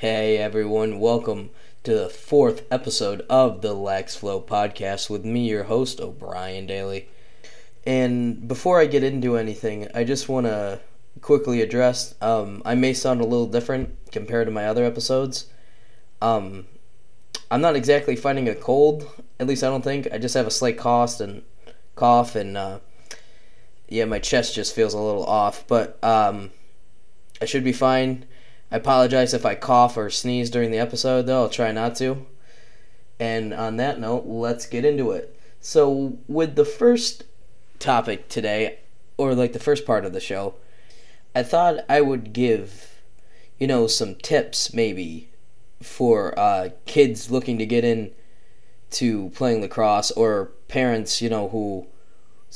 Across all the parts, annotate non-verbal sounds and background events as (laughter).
Hey everyone, welcome to the fourth episode of the Lax Flow podcast with me, your host, O'Brien Daly. And before I get into anything, I just want to quickly address um, I may sound a little different compared to my other episodes. Um, I'm not exactly fighting a cold, at least I don't think. I just have a slight cough and cough, and uh, yeah, my chest just feels a little off, but um, I should be fine. I apologize if I cough or sneeze during the episode, though. I'll try not to. And on that note, let's get into it. So, with the first topic today, or like the first part of the show, I thought I would give, you know, some tips maybe for uh, kids looking to get in to playing lacrosse, or parents, you know, who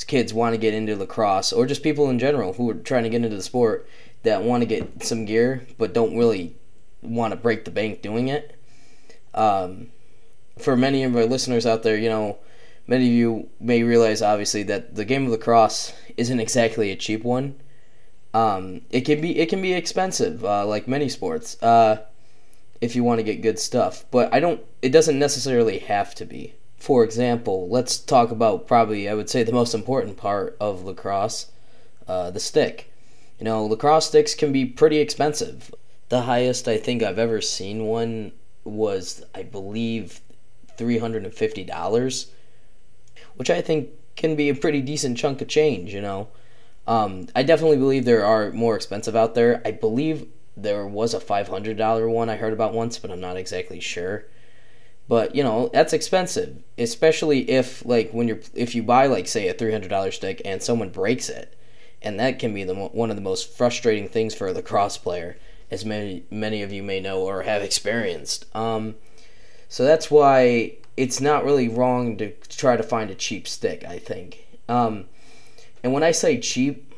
kids want to get into lacrosse, or just people in general who are trying to get into the sport that want to get some gear but don't really want to break the bank doing it. Um, for many of our listeners out there, you know, many of you may realize obviously that the game of lacrosse isn't exactly a cheap one. Um, it can be it can be expensive, uh, like many sports, uh, if you want to get good stuff. But I don't. It doesn't necessarily have to be. For example, let's talk about probably I would say the most important part of lacrosse, uh, the stick. You know, lacrosse sticks can be pretty expensive. The highest I think I've ever seen one was, I believe, $350, which I think can be a pretty decent chunk of change, you know. Um, I definitely believe there are more expensive out there. I believe there was a $500 one I heard about once, but I'm not exactly sure. But, you know, that's expensive, especially if like when you're if you buy like say a $300 stick and someone breaks it and that can be the one of the most frustrating things for a lacrosse player, as many many of you may know or have experienced. Um, so that's why it's not really wrong to try to find a cheap stick. I think. Um, and when I say cheap,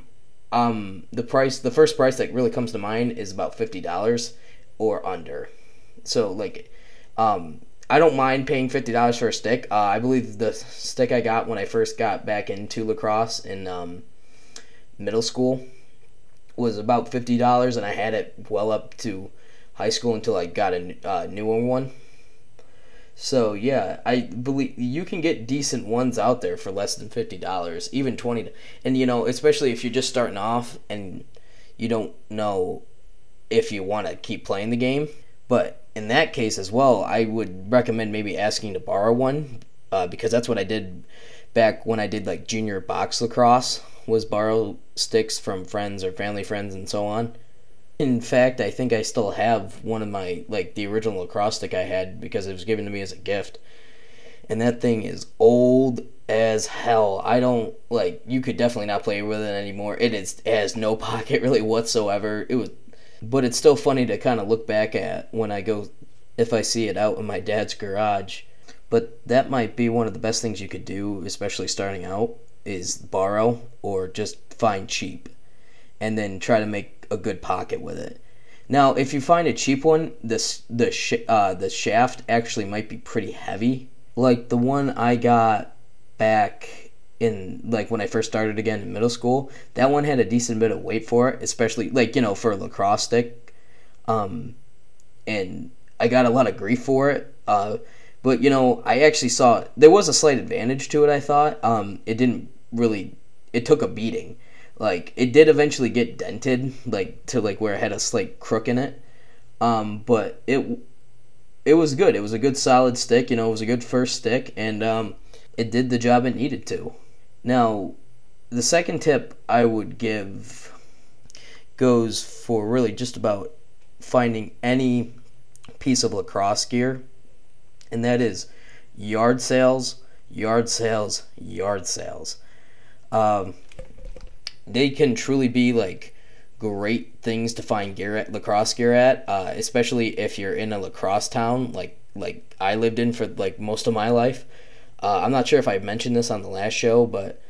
um, the price, the first price that really comes to mind is about fifty dollars or under. So like, um, I don't mind paying fifty dollars for a stick. Uh, I believe the stick I got when I first got back into lacrosse in um, middle school was about fifty dollars, and I had it well up to high school until I got a uh, newer one. So yeah, I believe you can get decent ones out there for less than fifty dollars, even twenty. And you know, especially if you're just starting off and you don't know if you want to keep playing the game. But in that case as well, I would recommend maybe asking to borrow one uh, because that's what I did back when I did like junior box lacrosse was borrow sticks from friends or family friends and so on. In fact, I think I still have one of my like the original lacrosse stick I had because it was given to me as a gift. And that thing is old as hell. I don't like you could definitely not play with it anymore. It is it has no (laughs) pocket really whatsoever. It was but it's still funny to kind of look back at when I go if I see it out in my dad's garage. But that might be one of the best things you could do, especially starting out is borrow or just find cheap and then try to make a good pocket with it. Now, if you find a cheap one, this the sh- uh, the shaft actually might be pretty heavy. Like the one I got back in like when I first started again in middle school, that one had a decent bit of weight for it, especially like you know for a lacrosse stick. Um, and I got a lot of grief for it. Uh, but you know, I actually saw there was a slight advantage to it. I thought um, it didn't really it took a beating. Like it did eventually get dented, like to like where it had a slight crook in it. Um, but it it was good. It was a good solid stick. You know, it was a good first stick, and um, it did the job it needed to. Now, the second tip I would give goes for really just about finding any piece of lacrosse gear, and that is yard sales, yard sales, yard sales. Um, they can truly be like great things to find gear at lacrosse gear at, uh, especially if you're in a lacrosse town like like I lived in for like most of my life. Uh, I'm not sure if I mentioned this on the last show, but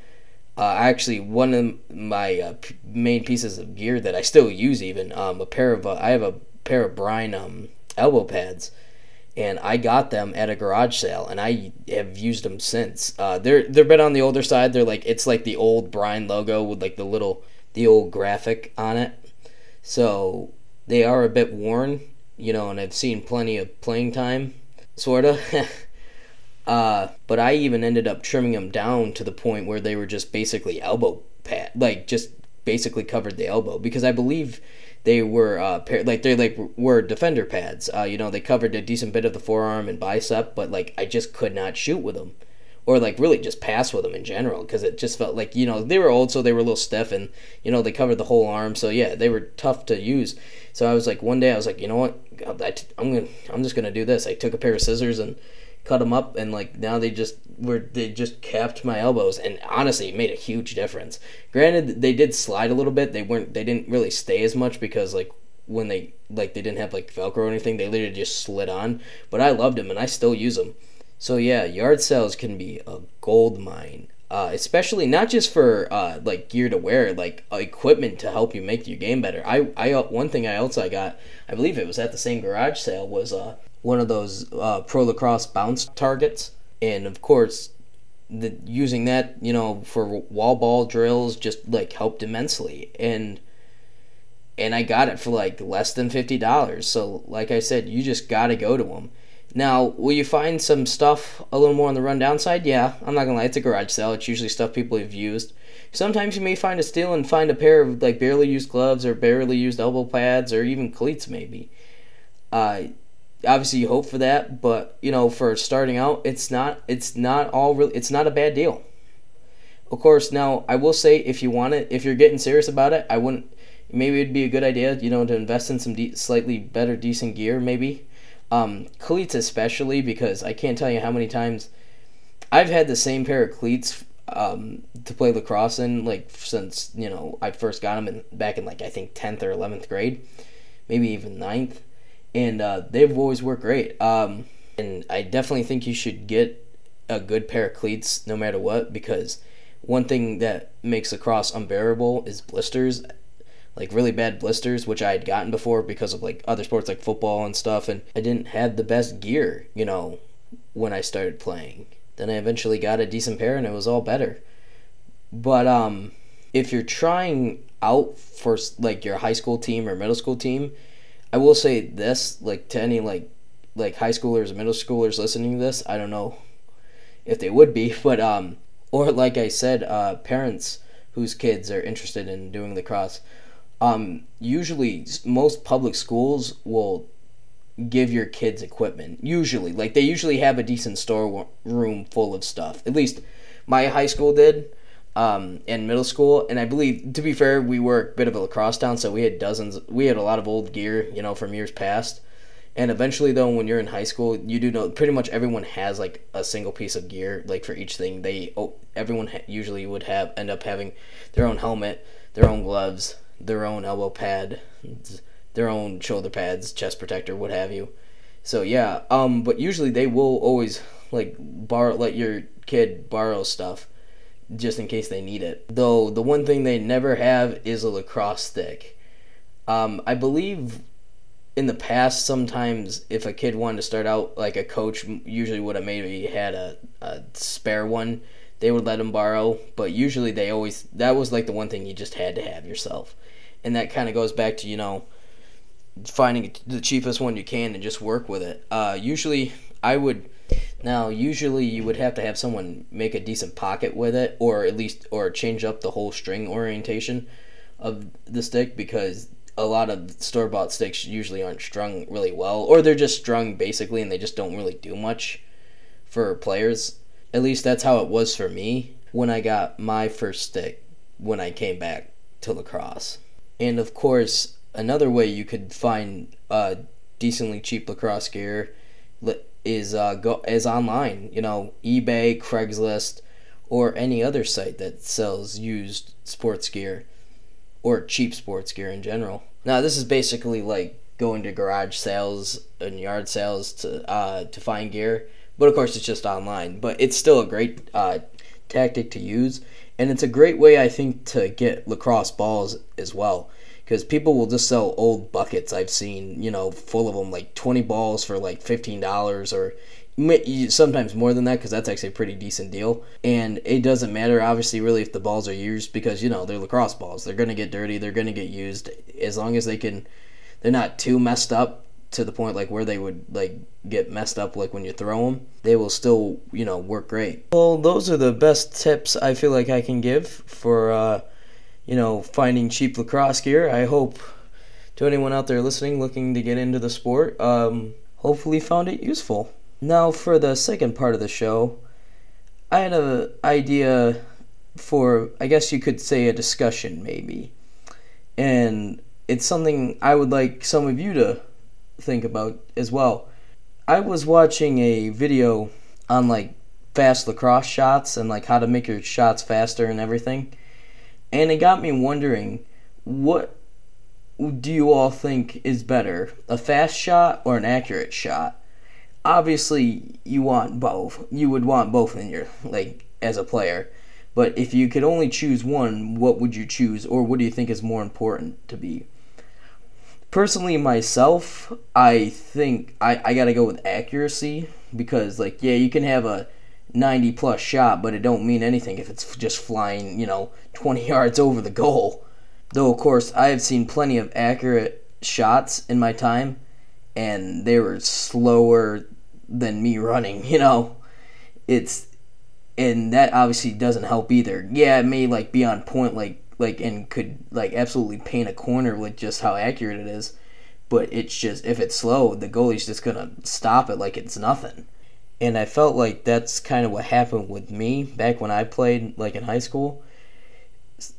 uh, actually one of my uh, p- main pieces of gear that I still use even um, a pair of uh, I have a pair of Brine um, elbow pads and I got them at a garage sale, and I have used them since. Uh, they're they're a bit on the older side. They're like it's like the old Brine logo with like the little the old graphic on it. So they are a bit worn, you know, and I've seen plenty of playing time, sorta. (laughs) uh, but I even ended up trimming them down to the point where they were just basically elbow pad, like just basically covered the elbow because I believe they were uh, like they like were defender pads. Uh, you know, they covered a decent bit of the forearm and bicep, but like I just could not shoot with them, or like really just pass with them in general because it just felt like you know they were old, so they were a little stiff, and you know they covered the whole arm, so yeah, they were tough to use. So I was like, one day I was like, you know what, I'm gonna I'm just gonna do this. I took a pair of scissors and cut them up, and like now they just were they just capped my elbows, and honestly, it made a huge difference. Granted, they did slide a little bit. They weren't they didn't really stay as much because like when they like they didn't have like Velcro or anything, they literally just slid on. But I loved them, and I still use them. So yeah, yard sales can be a gold mine. Uh, especially not just for uh, like gear to wear, like uh, equipment to help you make your game better. I, I one thing I also got, I believe it was at the same garage sale, was uh, one of those uh, pro lacrosse bounce targets, and of course, the, using that you know for wall ball drills just like helped immensely, and and I got it for like less than fifty dollars. So like I said, you just got to go to them. Now, will you find some stuff a little more on the rundown side? Yeah, I'm not gonna lie, it's a garage sale. It's usually stuff people have used. Sometimes you may find a steal and find a pair of like barely used gloves or barely used elbow pads or even cleats maybe. Uh, obviously you hope for that, but you know, for starting out, it's not it's not all really it's not a bad deal. Of course, now I will say if you want it, if you're getting serious about it, I wouldn't. Maybe it'd be a good idea, you know, to invest in some de- slightly better, decent gear, maybe. Um, cleats especially because I can't tell you how many times I've had the same pair of cleats um, to play lacrosse in, like since you know I first got them in back in like I think tenth or eleventh grade, maybe even 9th and uh, they've always worked great. Um, and I definitely think you should get a good pair of cleats no matter what because one thing that makes lacrosse unbearable is blisters like really bad blisters which i had gotten before because of like other sports like football and stuff and i didn't have the best gear you know when i started playing then i eventually got a decent pair and it was all better but um if you're trying out for like your high school team or middle school team I will say this, like to any like like high schoolers, middle schoolers listening to this, I don't know if they would be, (laughs) but um, or like I said, uh, parents whose kids are interested in doing lacrosse. Um, usually, most public schools will give your kids equipment. Usually, like they usually have a decent store room full of stuff. At least my high school did um, in middle school, and I believe, to be fair, we were a bit of a lacrosse town, so we had dozens. We had a lot of old gear, you know, from years past. And eventually, though, when you're in high school, you do know pretty much everyone has like a single piece of gear, like for each thing. They oh, everyone ha- usually would have end up having their own helmet, their own gloves, their own elbow pad, their own shoulder pads, chest protector, what have you. So yeah, um, but usually they will always like borrow, let your kid borrow stuff just in case they need it. Though the one thing they never have is a lacrosse stick. Um, I believe in the past, sometimes if a kid wanted to start out, like a coach usually would have maybe had a, a spare one, they would let them borrow. But usually they always, that was like the one thing you just had to have yourself. And that kind of goes back to, you know, finding the cheapest one you can and just work with it. Uh, usually I would now, usually you would have to have someone make a decent pocket with it, or at least, or change up the whole string orientation of the stick because a lot of store bought sticks usually aren't strung really well, or they're just strung basically and they just don't really do much for players. At least that's how it was for me when I got my first stick when I came back to lacrosse. And of course, another way you could find uh, decently cheap lacrosse gear is uh, go is online. You know, eBay, Craigslist, or any other site that sells used sports gear or cheap sports gear in general. Now, this is basically like going to garage sales and yard sales to uh, to find gear, but of course it's just online. But it's still a great uh, tactic to use, and it's a great way I think to get lacrosse balls as well because people will just sell old buckets I've seen, you know, full of them, like 20 balls for like $15 or sometimes more than that because that's actually a pretty decent deal. And it doesn't matter, obviously, really, if the balls are used because, you know, they're lacrosse balls. They're going to get dirty, they're going to get used as long as they can, they're not too messed up to the point like where they would like get messed up like when you throw them they will still you know work great well those are the best tips i feel like i can give for uh, you know finding cheap lacrosse gear i hope to anyone out there listening looking to get into the sport um, hopefully found it useful now for the second part of the show i had an idea for i guess you could say a discussion maybe and it's something i would like some of you to think about as well. I was watching a video on like fast lacrosse shots and like how to make your shots faster and everything. And it got me wondering what do you all think is better, a fast shot or an accurate shot? Obviously, you want both. You would want both in your like as a player. But if you could only choose one, what would you choose or what do you think is more important to be? personally myself i think i, I gotta go with accuracy because like yeah you can have a 90 plus shot but it don't mean anything if it's just flying you know 20 (laughs) yards over the goal though of course i have seen plenty of accurate shots in my time and they were slower than me (laughs) running you know it's and that obviously doesn't help either yeah it may like be on point like like and could like absolutely paint a corner with just how accurate it is. But it's just if it's slow, the goalie's just gonna stop it like it's nothing. And I felt like that's kind of what happened with me back when I played like in high school.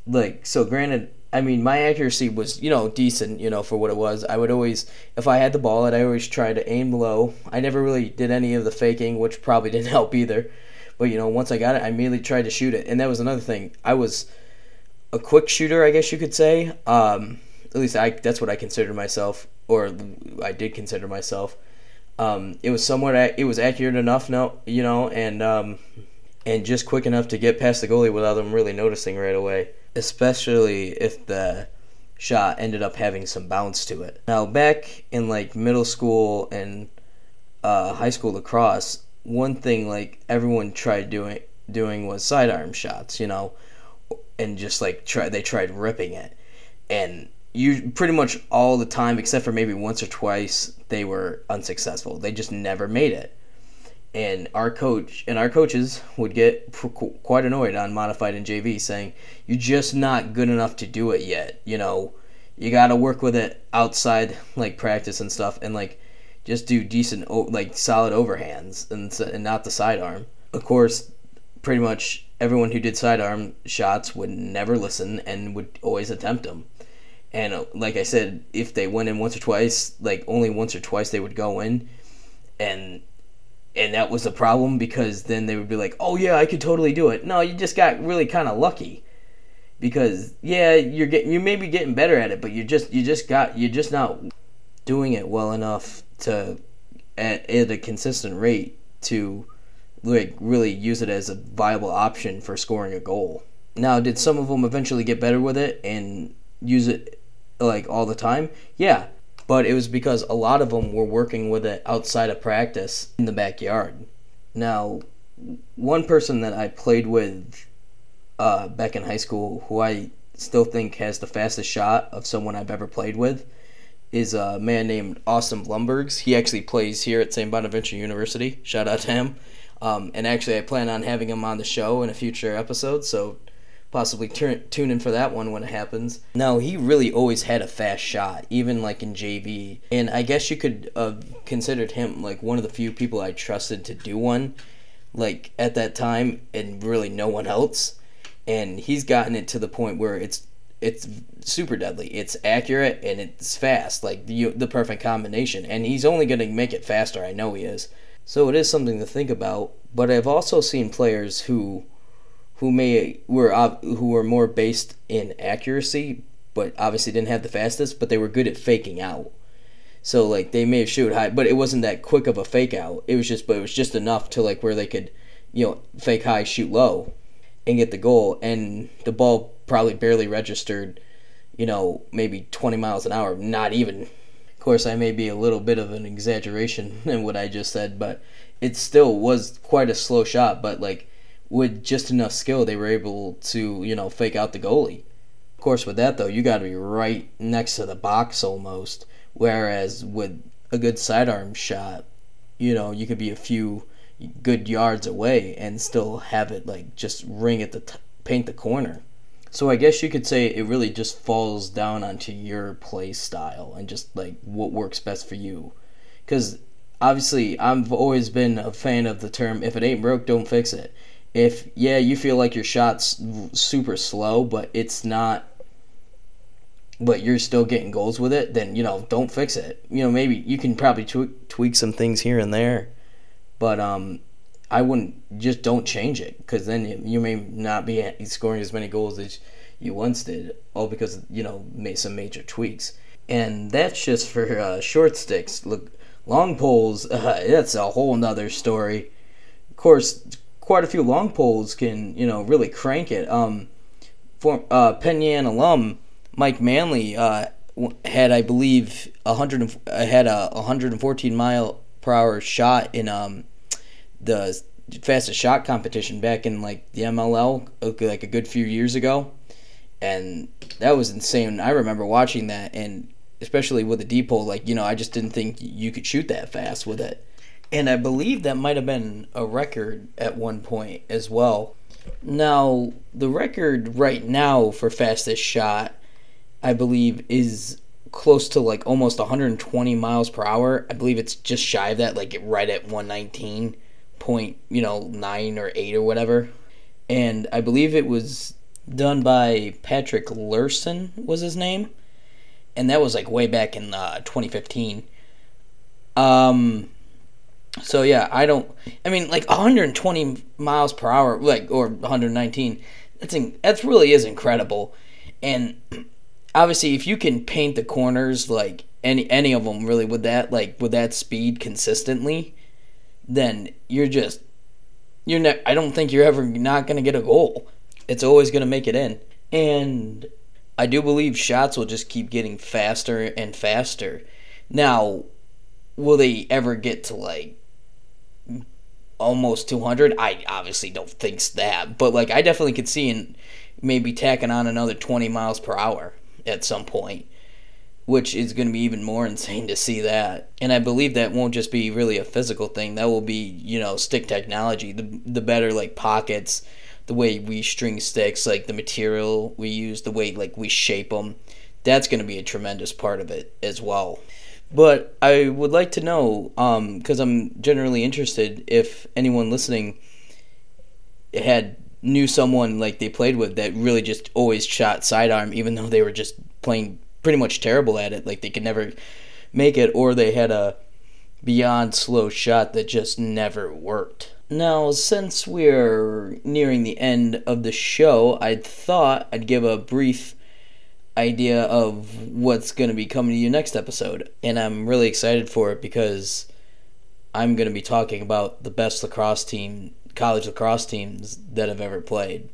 Like so granted I mean, my accuracy was, you know, decent, you know, for what it was. I would always, if I had the ball, I always try to aim low. I never really did any of the faking, which probably (laughs) didn't help either. But, you know, once I got it, I immediately tried to shoot it. And that was another thing. I was a quick shooter, I guess you could say. Um, at least I that's what I consider myself, or I did consider myself. Um, it was somewhat it was accurate enough, no, you know, and um, and just quick enough to get past the goalie without them really noticing right away. Especially if the shot ended up having some bounce to it. Now back in like middle school and uh, high school lacrosse, one thing like everyone tried doing doing was sidearm shots. You know, and just like try they tried ripping it and you pretty much all the time except for maybe once or twice they were unsuccessful. They just never made it. And our coach and our coaches would get quite annoyed on modified and JV saying you're just not good enough to do it yet you know? You got to work with it outside like practice and stuff and like just do decent like solid overhands and, and not the sidearm. Of course pretty much everyone who did sidearm shots would never listen and would always attempt them. And uh, like I said, if they went in once or twice, like only once or twice they would go in, and and that was a problem because then they would be like, "Oh yeah, I could totally do it." No, you just got really kind of lucky because yeah, you're getting you may be getting better at it, but you just you just got you're just not doing it well enough to at, at a consistent rate to like really use it as a viable option for scoring a goal. Now, did some of them eventually get better with it and use it like all the time? Yeah, but it was because a lot of them were working with it outside of practice in the backyard. Now, one person that I played with uh, back in high school, who I still think has the fastest shot of someone I've ever played with, is a man named Austin Blumbergs. He actually plays here at St. Bonaventure University. Shout out to him. Um, and actually, I plan on having him on the show in a future episode, so possibly tune in for that one when it happens. Now, he really always had a fast shot, even like in JV. And I guess you could have considered him like one of the few people I trusted to do one, like at that time, and really no one else. And he's gotten it to the point where it's it's super deadly. It's accurate and it's fast, like the the perfect combination. And he's only going to make it faster. I know he is. So it is something to think about. But I've also seen players who who may were who were more based in accuracy, but obviously didn't have the fastest, but they were good at faking out. So like they may have shoot high, but it wasn't that quick of a fake out. It was just, but it was just enough to like where they could, you know, fake high, shoot low, and get the goal. And the ball probably barely registered, you know, maybe 20 miles an hour, not even Of course, I may be a little bit of an exaggeration (laughs) in what I just said, but it still was quite a slow shot. But like with just enough skill, they were able to you know fake out the goalie. Of course, with that though, you got to be right next to the box almost. Whereas with a good sidearm shot, you know, you could be a few good yards away and still have it like just ring at the t- paint the corner. So I guess you could say it really just falls down onto your play style and just like what works best for you. Cuz obviously I've always been a fan of the term if it ain't broke don't fix it. If yeah, you feel like your shot's super slow, but it's not but you're still getting goals with it, then you know don't fix it. You know maybe you can probably tweak, tweak some things here and there, but um, I wouldn't just don't change it because then you may not be scoring as many goals as you once did, all because you know made some major tweaks. And that's just for uh, short sticks. Look, long poles, uh, (laughs) that's a whole nother story. Of course, quite a few long poles can you know really crank it. Um, for uh, Penn Yan alum Mike Manley uh, had, I believe, a hundred uh, had a 114 mile per hour shot in um the fastest shot competition back in like the MLL like a good few years ago, and that was insane. I remember watching that, and especially with a D-pole, like you know, I just didn't think you could shoot that fast with it, and I believe that might have been a record at one point as well. Now, the record right now for fastest shot I believe, is close to like almost 120 miles per hour. I believe it's just shy of that, like right at 119 point, you know, nine or eight or whatever. And I believe it was done by Patrick Luehrsen was his name, and that was like way back in uh, 2015. Um. So yeah, I don't. I mean, like 120 miles per hour, like or 119. That's in, that's really is incredible, and obviously if you can paint the corners like any any of them really with that like with that speed consistently, then you're just you're ne- I don't think you're ever not to get a goal. It's always to make it in. And I do believe shots will just keep getting faster and faster. Now, will they ever get to like almost 200? I obviously don't think that, but like I definitely could see in maybe tacking on another 20 miles per hour at some point, which is going to be even more (laughs) insane to see that. And I believe that won't just be really a physical thing. That will be, you know, stick technology. The the better like pockets, the way we string sticks, like the material we use, the way like we shape them. That's going to be a tremendous part of it as well. But I would like to know, because um, I'm generally interested, if anyone listening had knew someone like they played with that really just always shot sidearm, even though they were just playing pretty much terrible at it. Like they could never make it, or they had a beyond slow shot that just never worked. Now, since we're nearing the end of the show, I thought I'd give a brief idea of what's going to be coming to you next episode. And I'm really excited for it because I'm going to be talking about the best lacrosse team college lacrosse teams that have ever played.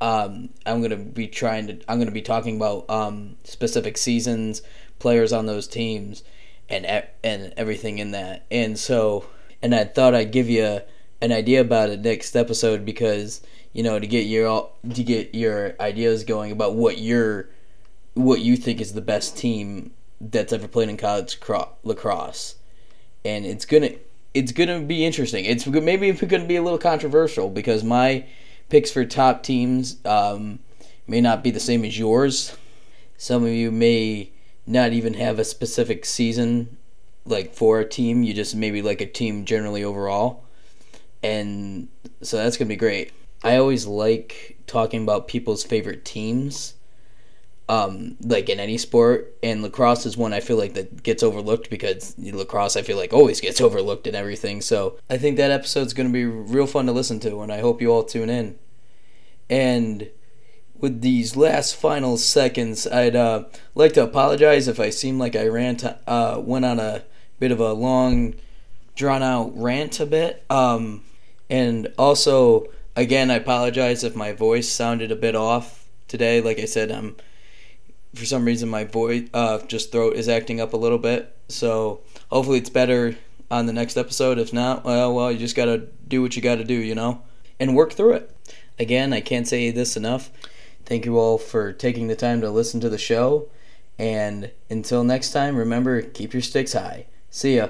Um, I'm gonna be trying to. I'm gonna be talking about um, specific seasons, players on those teams, and and everything in that. And so, and I thought I'd give you an idea about it next episode because you know to get your to get your ideas going about what your what you think is the best team that's ever played in college lacrosse, and it's gonna it's to be interesting. It's maybe it's to be a little controversial because my picks for top teams um, may not be the same as yours. Some of you may not even have a specific season like for a team. You just maybe like a team generally overall. And so that's to be great. I always like talking about people's favorite teams um, like in any sport. And lacrosse is one I feel like that gets overlooked because lacrosse I feel like always gets (laughs) overlooked and everything. So I think that episode's to be real fun to listen to, and I hope you all tune in. And with these last final seconds, I'd uh, like to apologize if I seem like I ran to, uh, went on a bit of a long, drawn out rant a bit. Um, and also, again, I apologize if my voice sounded a bit off today. Like I said, I'm for some reason my voice uh, just throat is acting up a little bit. So hopefully it's better on the next episode. If not, well, well, you just gotta do what you gotta do, you know, and work through it. Again, I can't say this enough. Thank you all for taking the time to listen to the show, And until next time, remember keep your sticks high. See ya.